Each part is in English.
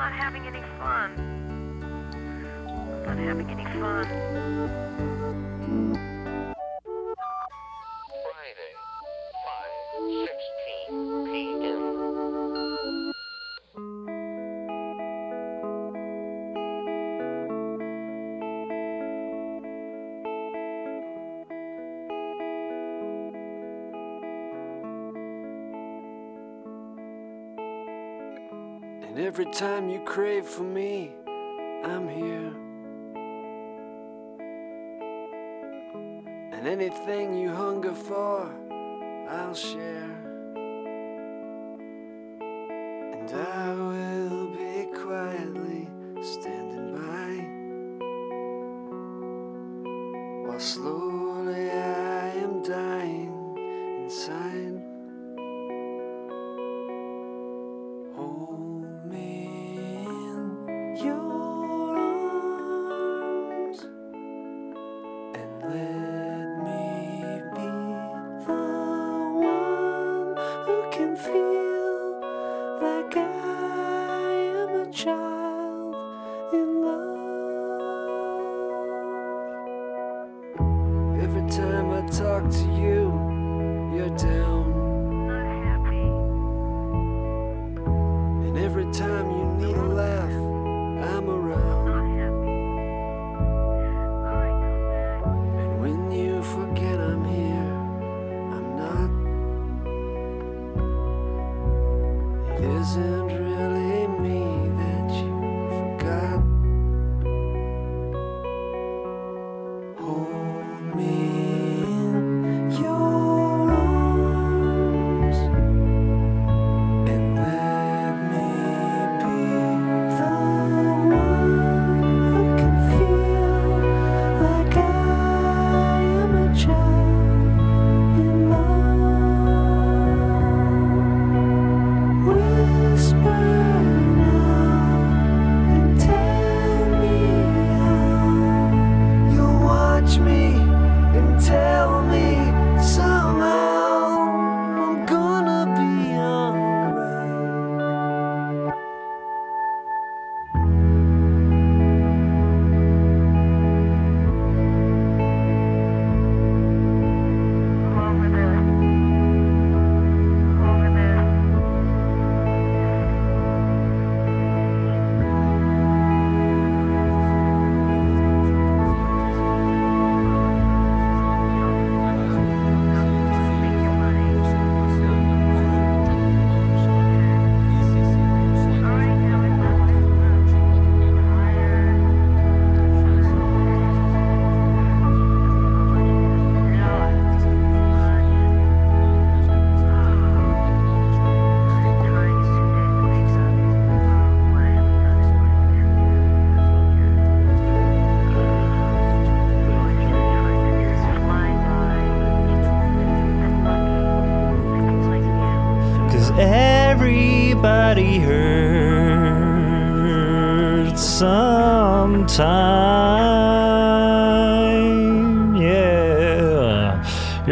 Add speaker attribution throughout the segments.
Speaker 1: not having any fun. I'm not having any fun.
Speaker 2: Every time you crave for me, I'm here. And anything you hunger for, I'll share.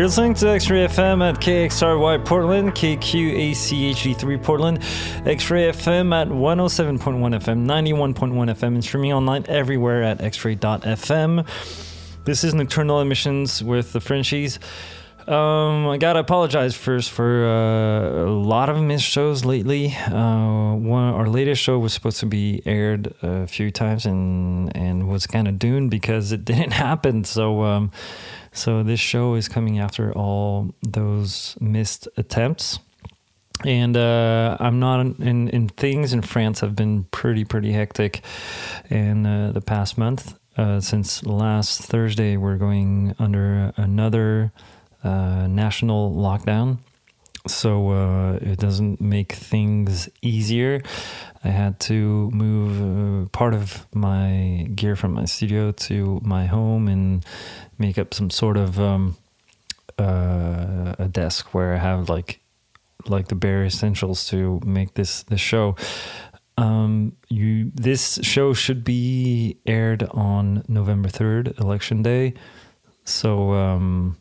Speaker 3: Listening to X-Ray FM at KXRY Portland, KQACHD3 Portland, X-Ray FM at 107.1 FM, 91.1 FM, and streaming online everywhere at xray.fm. This is Nocturnal Emissions with the Frenchies. Um, I gotta apologize first for uh, a lot of missed shows lately. Uh, one our latest show was supposed to be aired a few times and and was kind of doomed because it didn't happen. So um, so this show is coming after all those missed attempts. And uh, I'm not in, in things in France have been pretty pretty hectic in uh, the past month. Uh, since last Thursday, we're going under another uh, national lockdown. So uh, it doesn't make things easier. I had to move uh, part of my gear from my studio to my home and make up some sort of um, uh, a desk where I have like like the bare essentials to make this this show. Um, you this show should be aired on November third, election day. So um,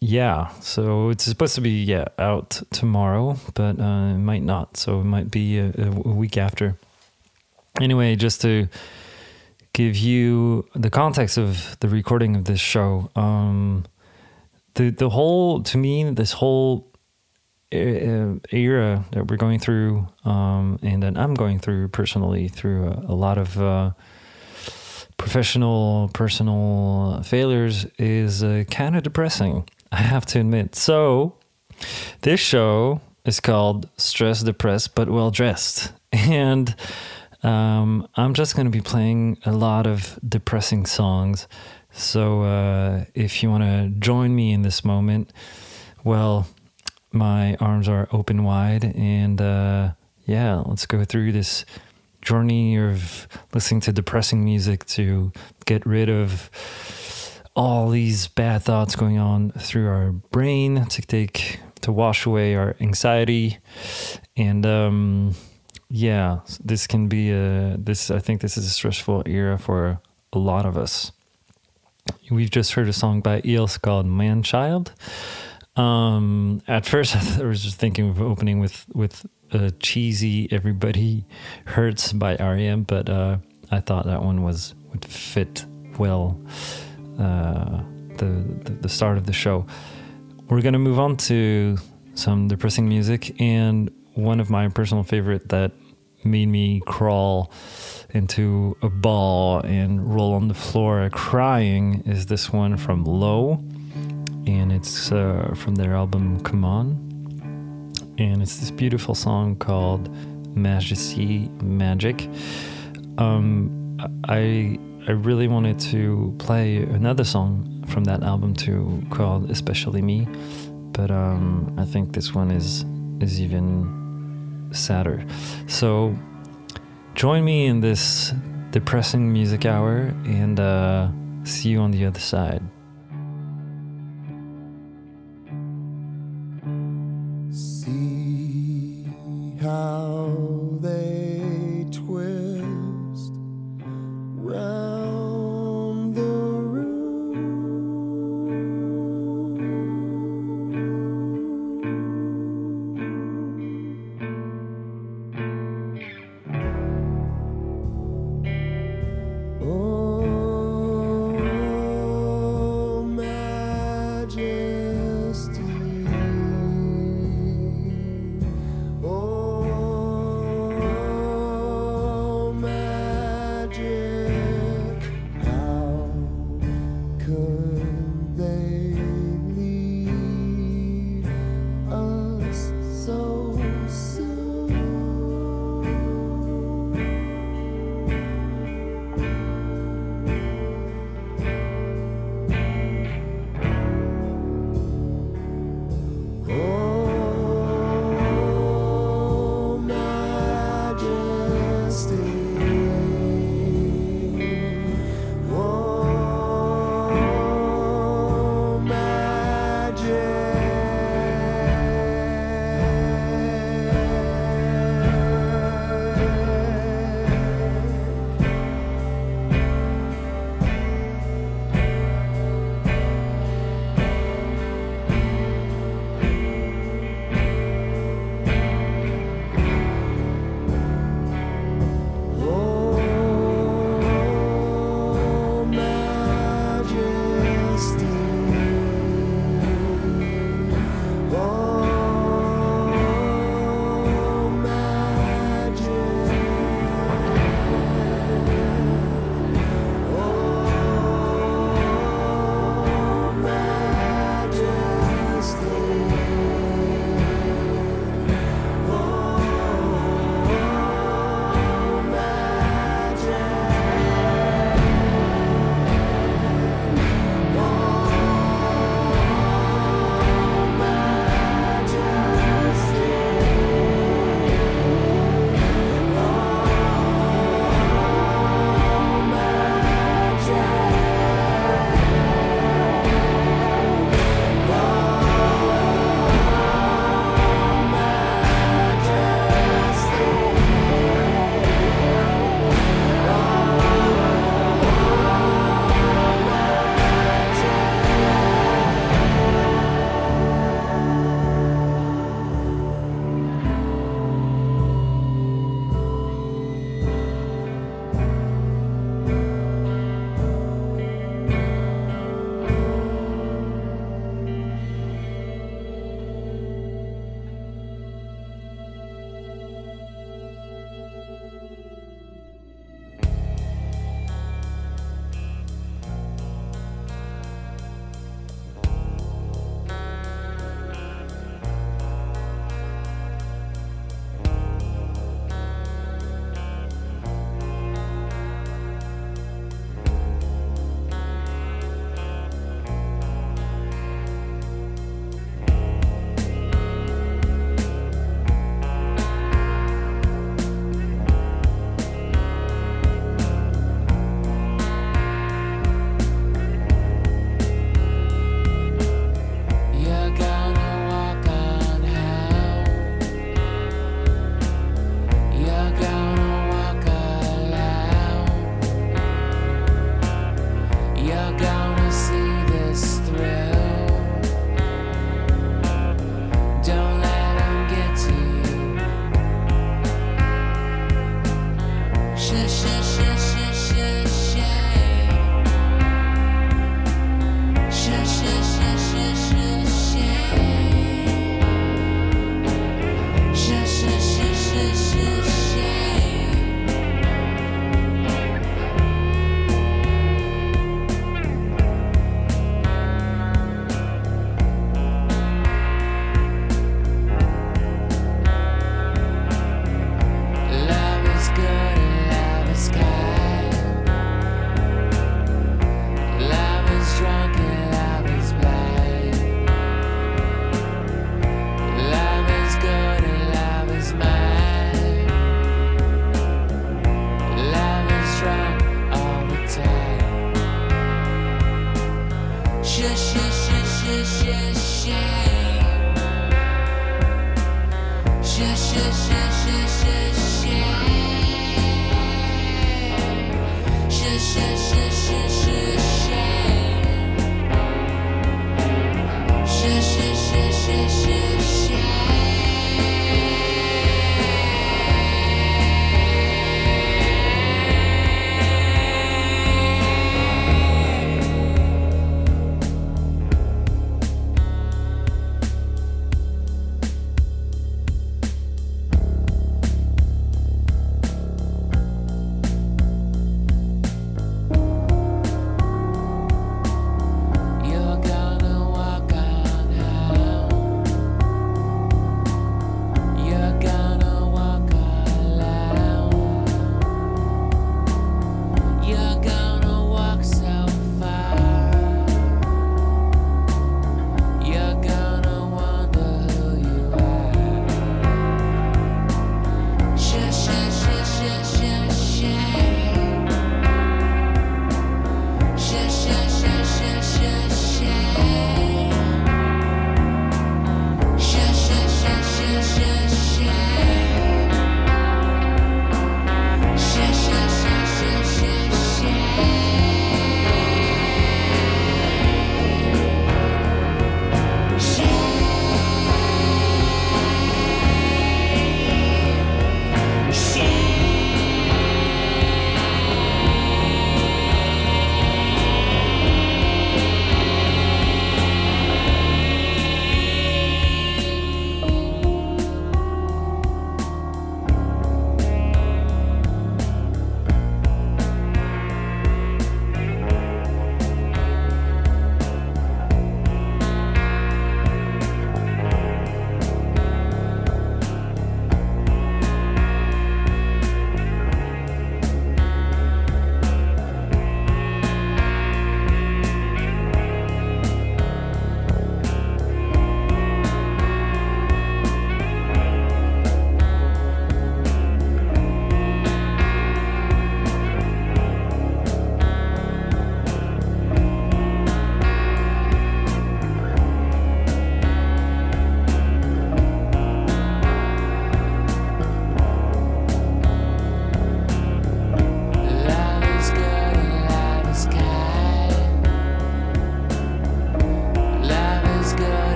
Speaker 3: yeah, so it's supposed to be yeah out tomorrow, but uh, it might not. So it might be a, a week after. anyway, just to give you the context of the recording of this show, um, the the whole to me this whole era that we're going through, um, and that I'm going through personally through a, a lot of. Uh, professional personal failures is uh, kind of depressing i have to admit. So this show is called stress depressed but well dressed. And um, i'm just going to be playing a lot of depressing songs. So uh, if you want to join me in this moment well my arms are open wide and uh, yeah let's go through this journey of listening to depressing music to get rid of all these bad thoughts going on through our brain to take to wash away our anxiety. And um yeah this can be a this i think this is a stressful era for a lot of us. We've just heard a song by eels called man child. Um at first i was just thinking of opening with with a cheesy "Everybody Hurts" by REM, but uh, I thought that one was would fit well uh, the, the the start of the show. We're gonna move on to some depressing music, and one of my personal favorite that made me crawl into a ball and roll on the floor crying is this one from Low, and it's uh, from their album Come On and it's this beautiful song called Majesty Magic. Um, I I really wanted to play another song from that album too called Especially Me, but um, I think this one is is even sadder. So join me in this depressing music hour and uh, see you on the other side.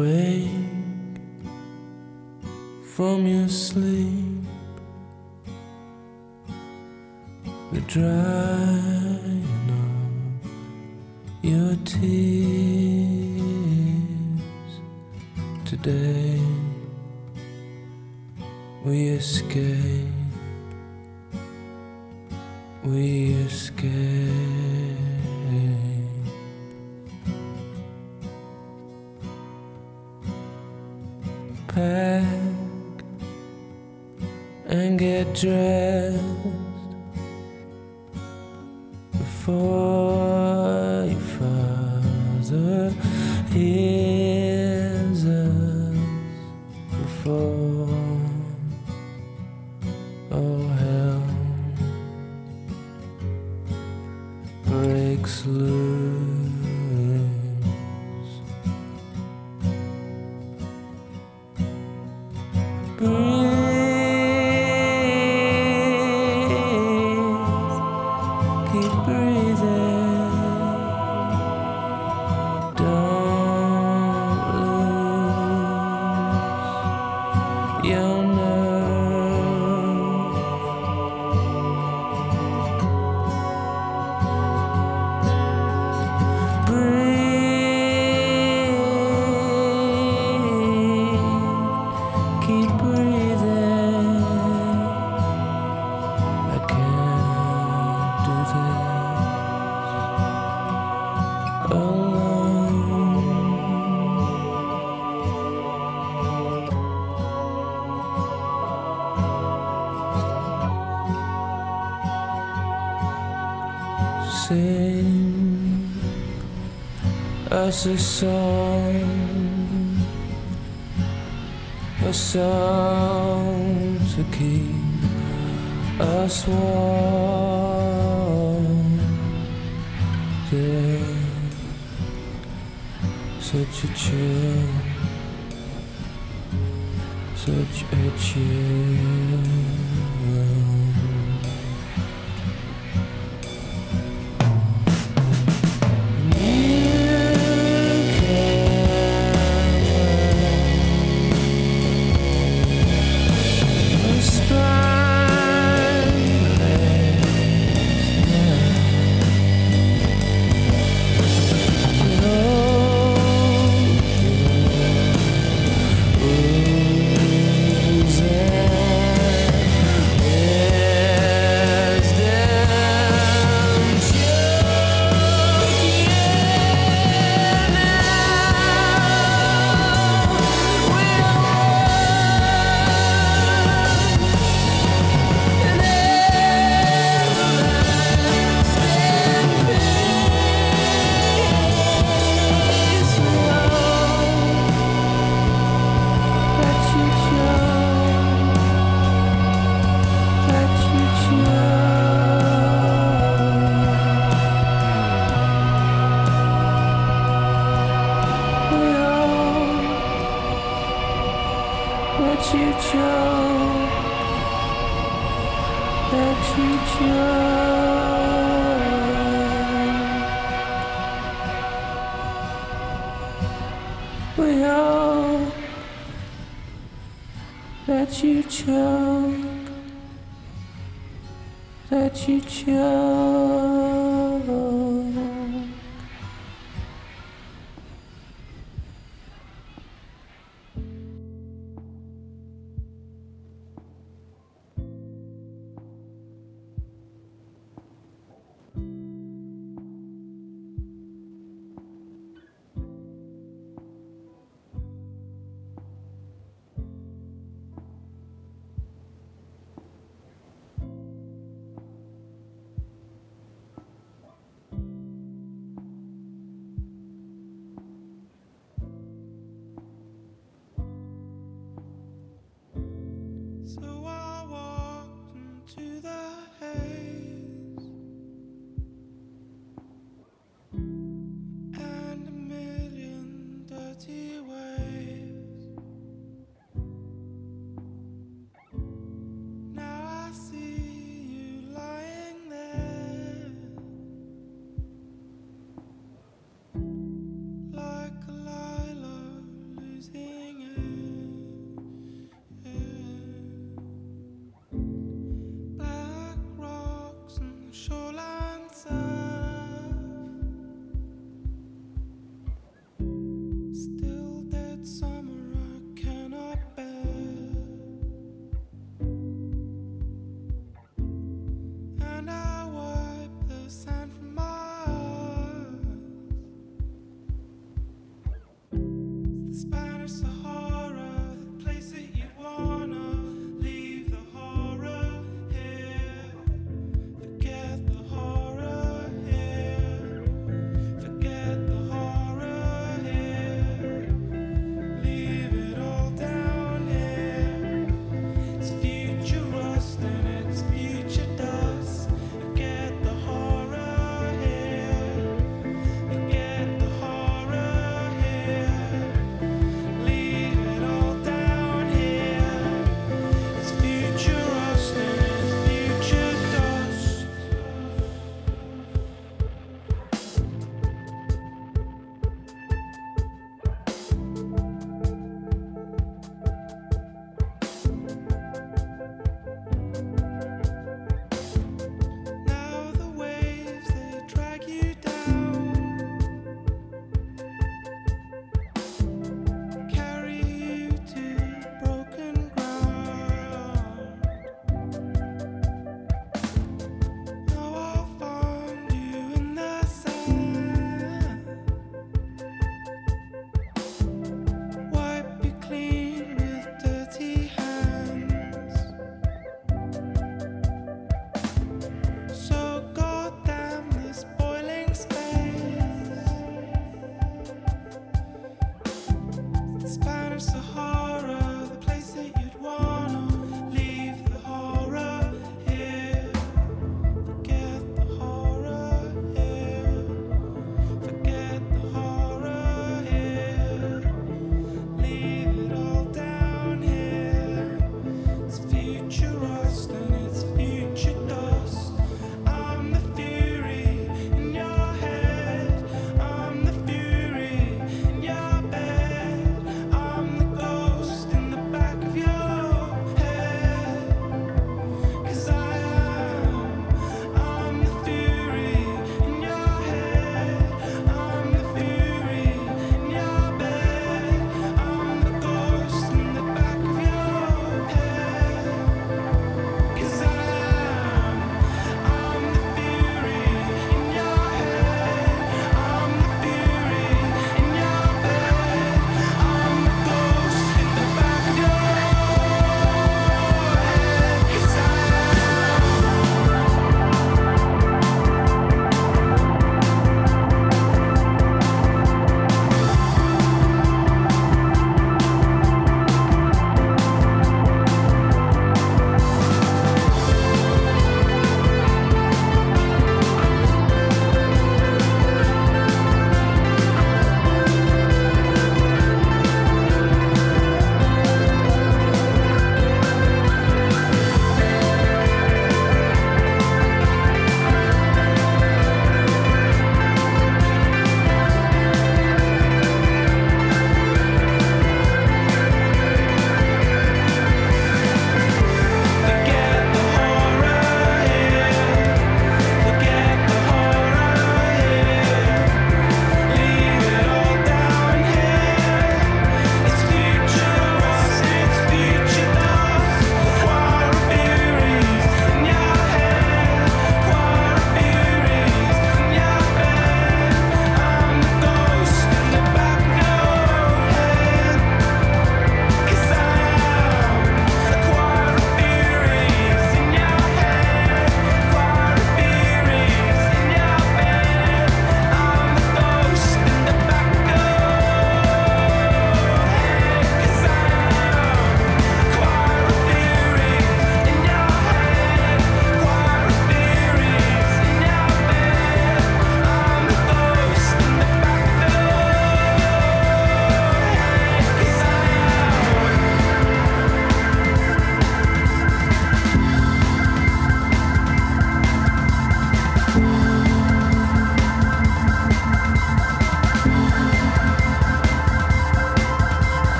Speaker 4: Wake from your sleep. The drying of your tears today. We escape. Us a song, a song to keep us warm. There's such a chill, such a chill. Let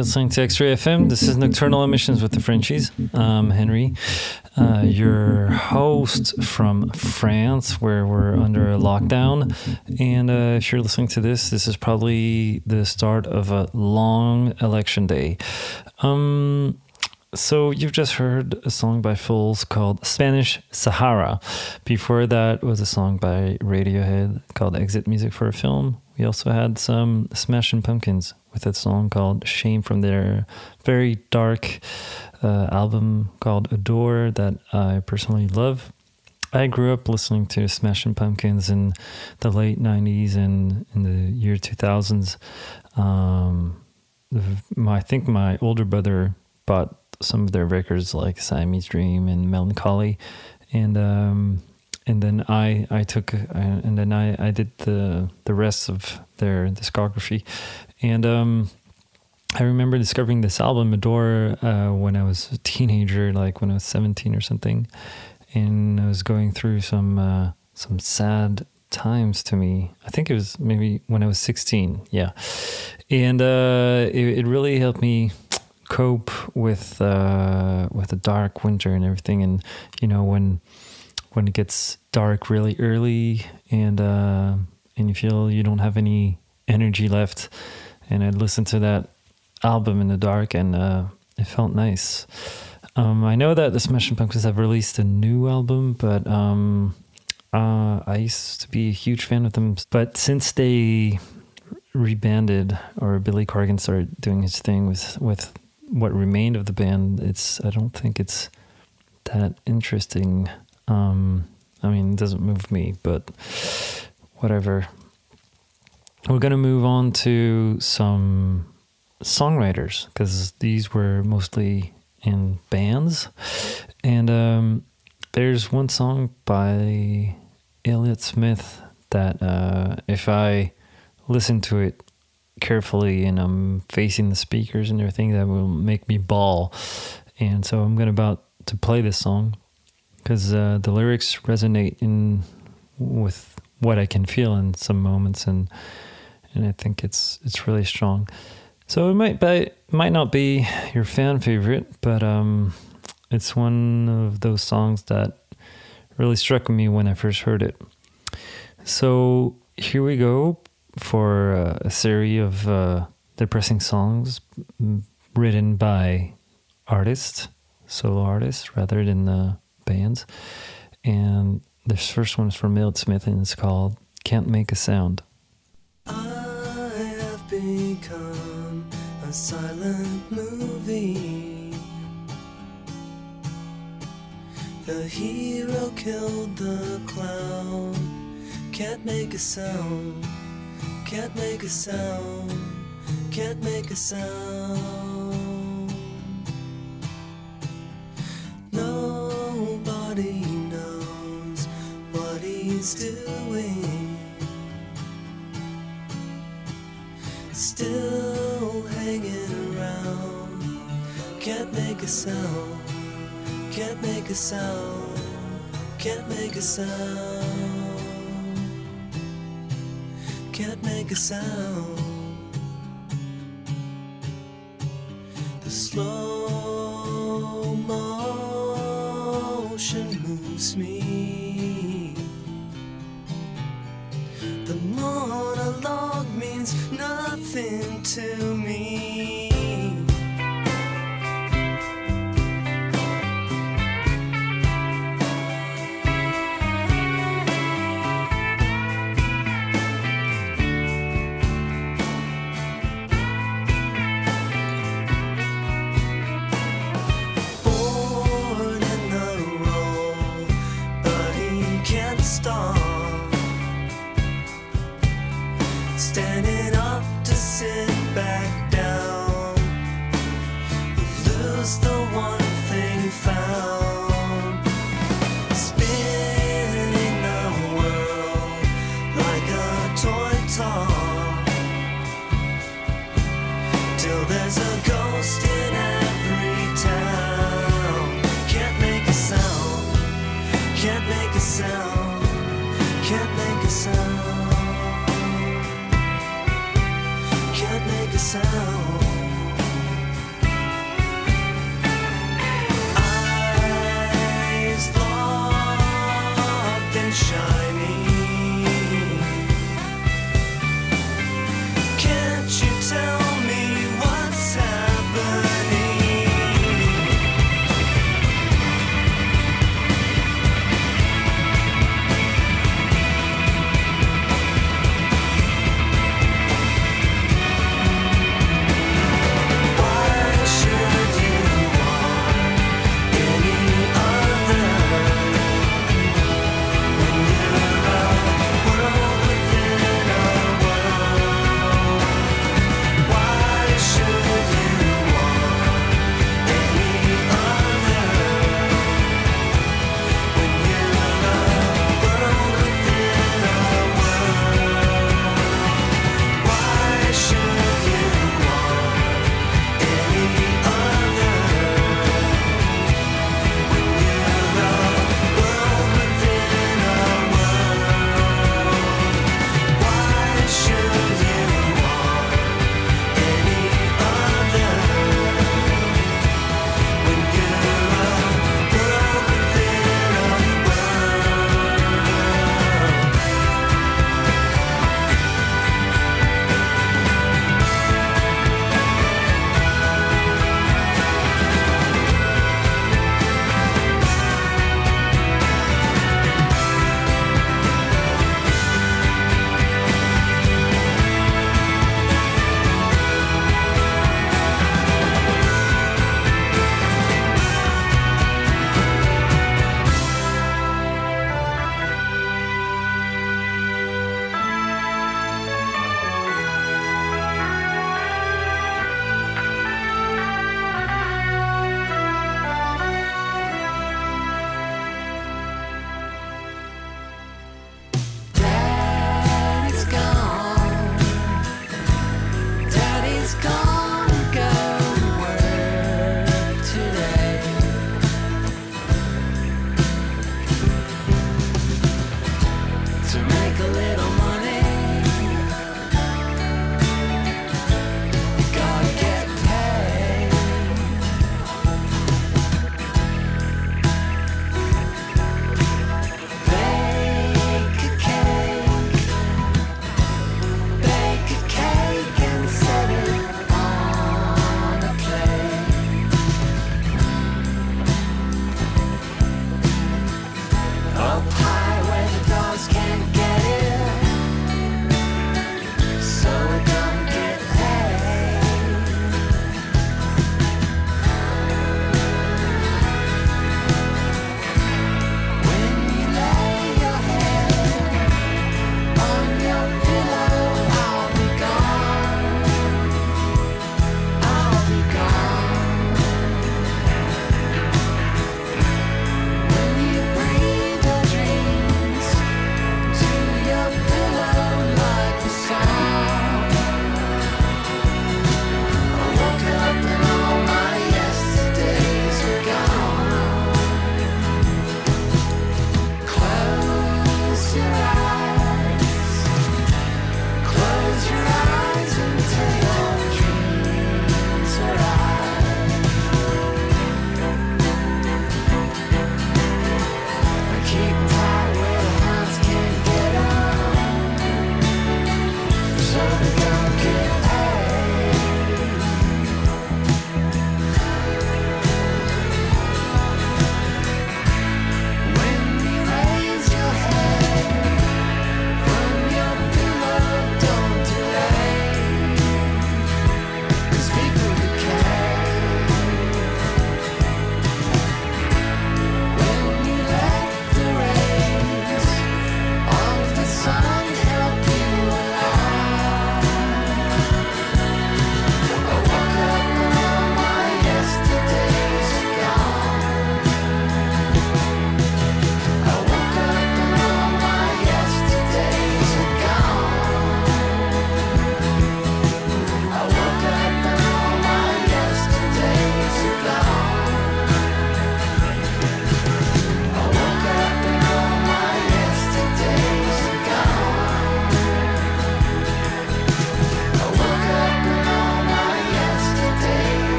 Speaker 3: Listening to X-Ray FM. This is Nocturnal Emissions with the Frenchies. I'm Henry, uh, your host from France, where we're under a lockdown. And uh, if you're listening to this, this is probably the start of a long election day. Um, so you've just heard a song by Foals called Spanish Sahara. Before that was a song by Radiohead called Exit Music for a Film. We also had some Smashing Pumpkins with a song called Shame from their very dark uh, album called Adore that I personally love. I grew up listening to Smashing Pumpkins in the late 90s and in the year 2000s. Um, I think my older brother bought some of their records like Siamese Dream and Mellon Collie, and um, and then I I took uh, and then I I did the the rest of their discography, and um, I remember discovering this album Adore uh, when I was a teenager, like when I was seventeen or something, and I was going through some uh, some sad times to me. I think it was maybe when I was sixteen, yeah, and uh, it, it really helped me cope with uh, with the dark winter and everything. And you know when when it gets dark really early and uh, and you feel you don't have any energy left. And I'd listen to that album in the dark, and uh, it felt nice. Um, I know that the Smashing Pumpkins have released a new album, but um, uh, I used to be a huge fan of them. But since they rebanded, or Billy Corgan started doing his thing with with what remained of the band, it's I don't think it's that interesting. Um, I mean, it doesn't move me, but whatever. we're to move on to some songwriters because these were mostly in bands. And um, there's one song by Elliott Smith that uh, if I listen to it carefully and I'm facing the speakers and everything, that will make me bawl. And so I'm going to about to play this song because uh, the lyrics resonate in with what I can feel in some moments, and and I think it's it's really strong. So it might be might not be your fan favorite, but um, it's one of those songs that really struck me when I first heard it. So here we go for uh, a series of uh, depressing songs mm, written by artists, solo artists, rather than uh, bands. And this first one is from Elliott Smith and it's called Can't Make a Sound.
Speaker 5: I have become a silent movie. The hero killed the clown. Can't make a sound. Can't make a sound. Can't make a sound. Nobody knows what he's doing. Still hanging around. Can't make a sound. Can't make a sound. Can't make a sound. Can't make a sound. The slow motion moves me. The monologue means nothing to me.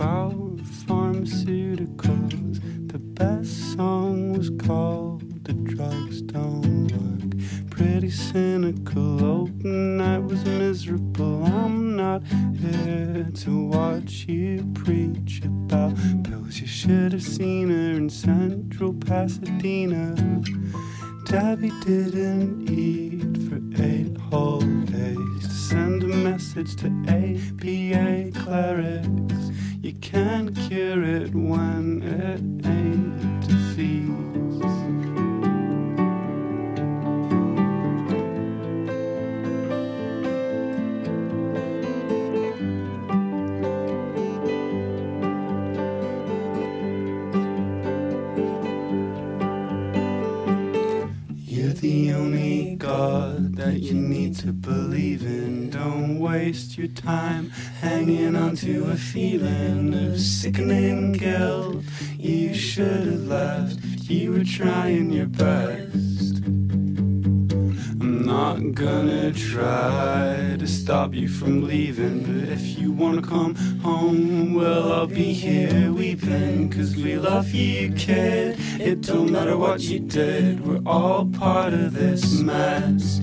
Speaker 6: About pharmaceuticals. The best song was called The Drugs Don't Work. Pretty cynical, guilt. You should have left, you were trying your best. I'm not gonna try to stop you from leaving, but if you wanna come home, well, I'll be here weeping, cause we love you, kid. It don't matter what you did, we're all part of this mess.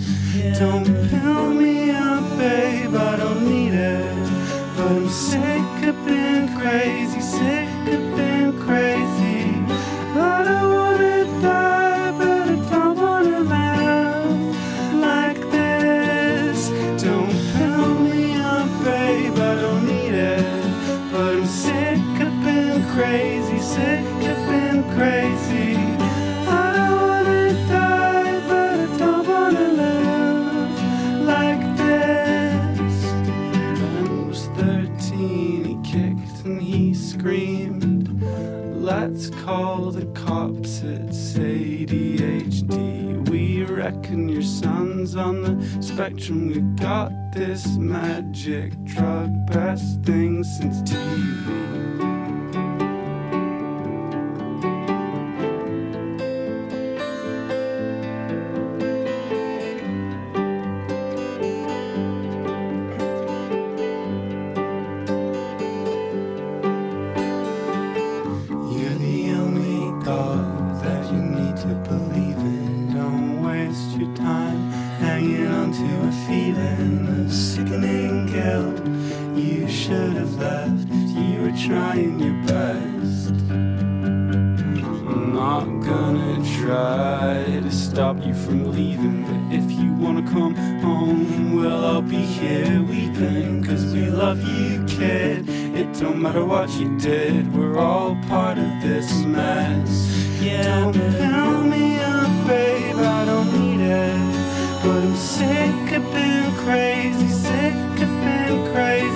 Speaker 6: Don't fill me up, babe, I don't need it. But I'm sick of being crazy, sick of on the spectrum. We got this magic drug, best thing since TV. From leaving, but if you wanna come home, well, I'll be here weeping, cause we love you, kid. It don't matter what you did, we're all part of this mess. Yeah, don't fill me up, babe, I don't need it. But I'm sick of being crazy, sick of being crazy.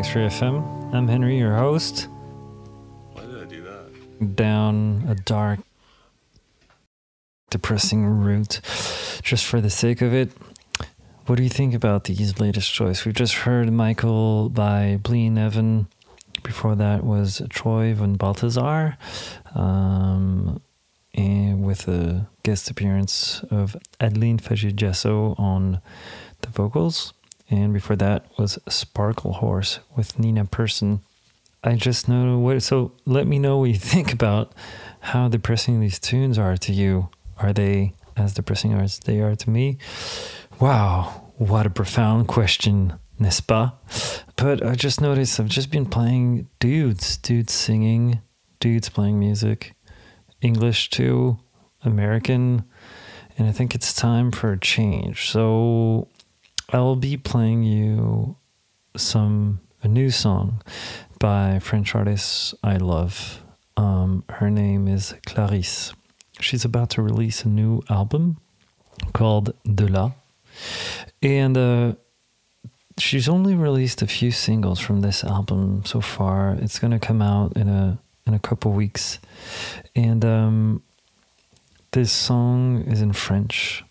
Speaker 3: X-Ray FM. I'm Henry, your host.
Speaker 7: Why did I do that?
Speaker 3: Down a dark, depressing route, just for the sake of it. What do you think about these latest choice? We've just heard Michael by Blaenavon. Before that was Troy von Balthazar, um, and with a guest appearance of Adeline Fagigesso on the vocals. And before that was Sparklehorse with Nina Persson. I just know what. So let me know what you think about how depressing these tunes are to you. Are they as depressing as they are to me? Wow, what a profound question. n'est-ce pas? But I just noticed I've just been playing dudes, dudes singing, dudes playing music, English too, American, and I think it's time for a change. So I'll be playing you some a new song by French artist I love. Um, her name is Clarys. She's about to release a new album called De La. And uh, she's only released a few singles from this album so far. It's going to come out in a in a couple weeks. And um, this song is in French.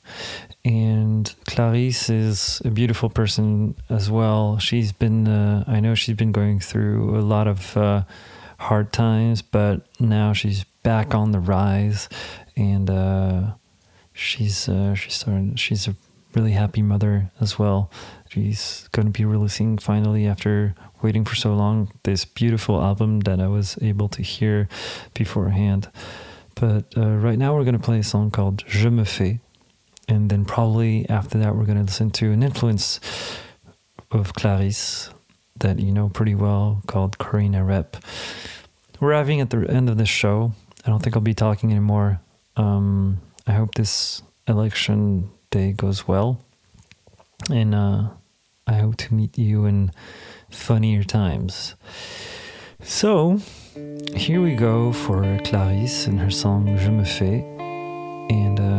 Speaker 3: And Clarys is a beautiful person as well. She's been, uh, I know she's been going through a lot of uh, hard times, but now she's back on the rise, and uh, she's uh, she's starting, she's a really happy mother as well. She's going to be releasing finally after waiting for so long this beautiful album that I was able to hear beforehand. But uh, right now we're going to play a song called Je me fais. And then probably after that we're going to listen to an influence of Clarys that you know pretty well called Corrina Repp. We're arriving at the end of this show. I don't think I'll be talking anymore. Um, I hope this election day goes well. And uh, I hope to meet you in funnier times. So, here we go for Clarys and her song Je me fais. And uh,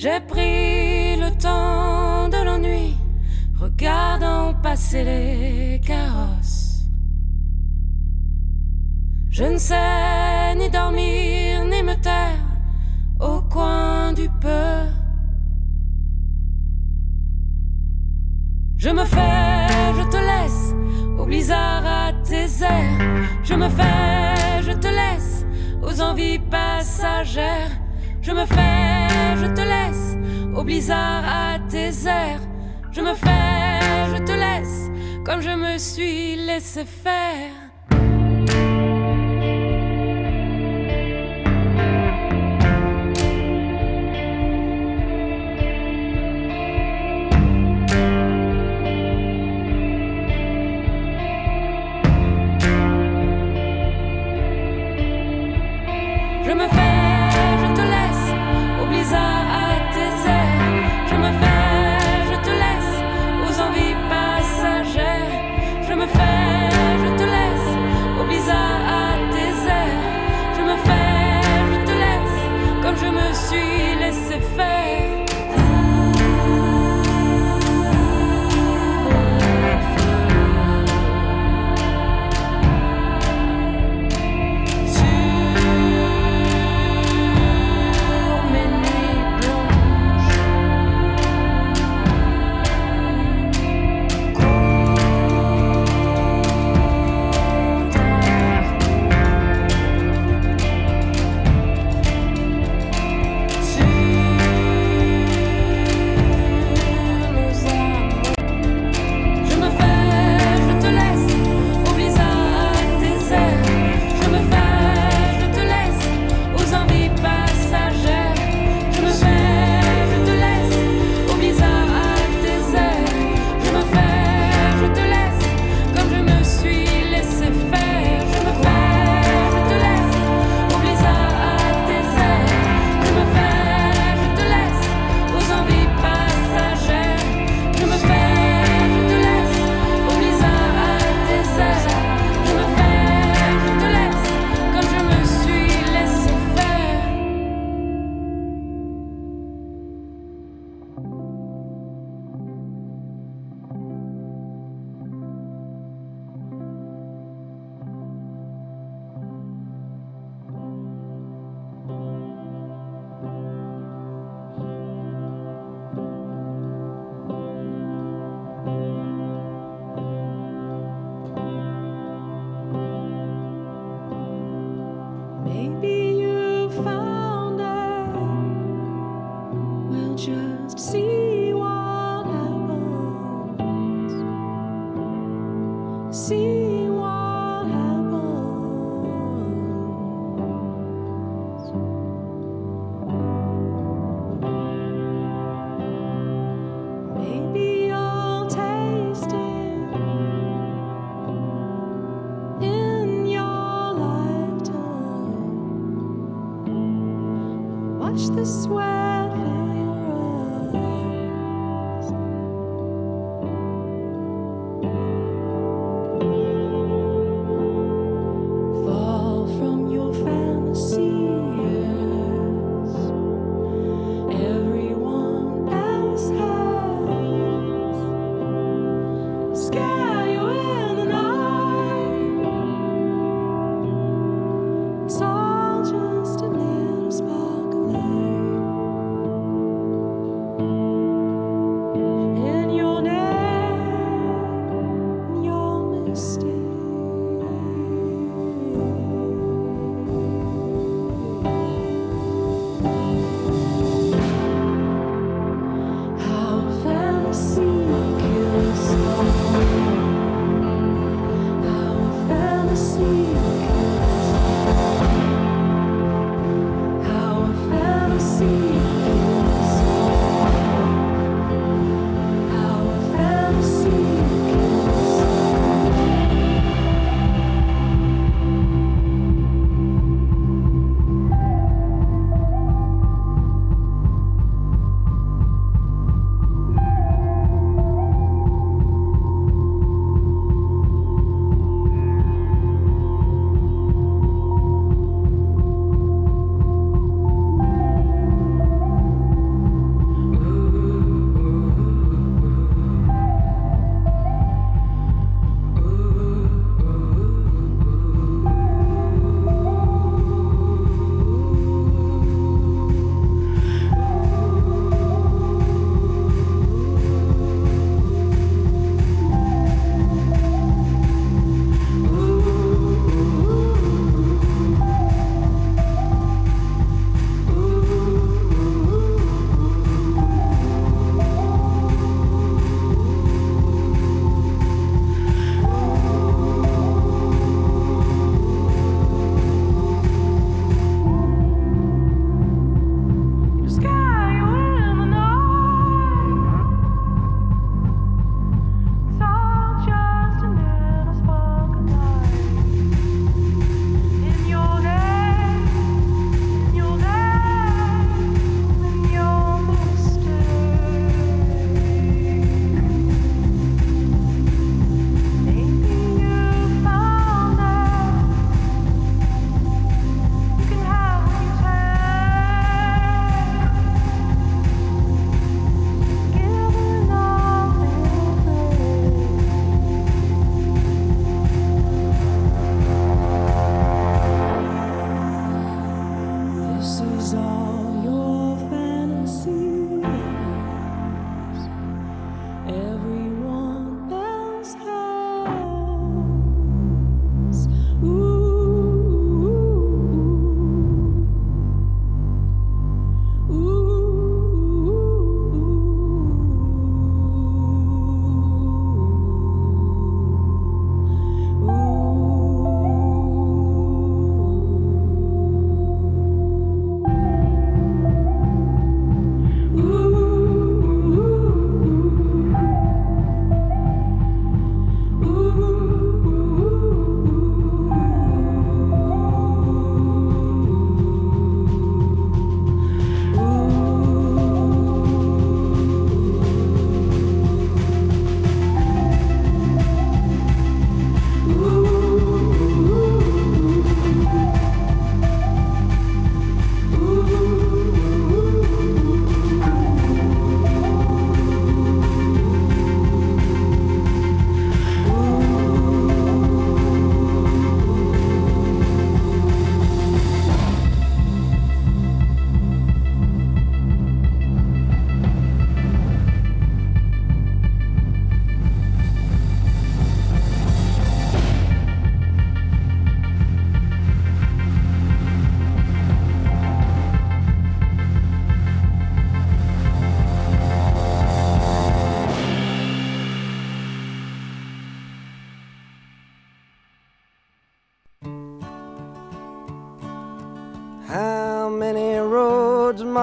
Speaker 5: J'ai pris le temps de l'ennui, regardant passer les carrosses. Je ne sais ni dormir ni me taire au coin du peu. Je me fais, je te laisse au blizzard à tes airs. Je me fais, je te laisse aux envies passagères. Je me fais, je te laisse au blizzard à tes airs. Je me fais, je te laisse comme je me suis laissé faire.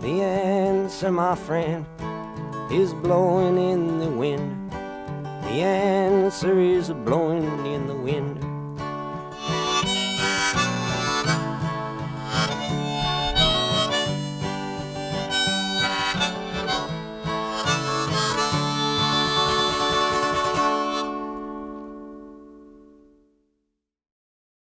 Speaker 8: The answer, my friend, is blowing in the wind. The answer is blowing in the wind.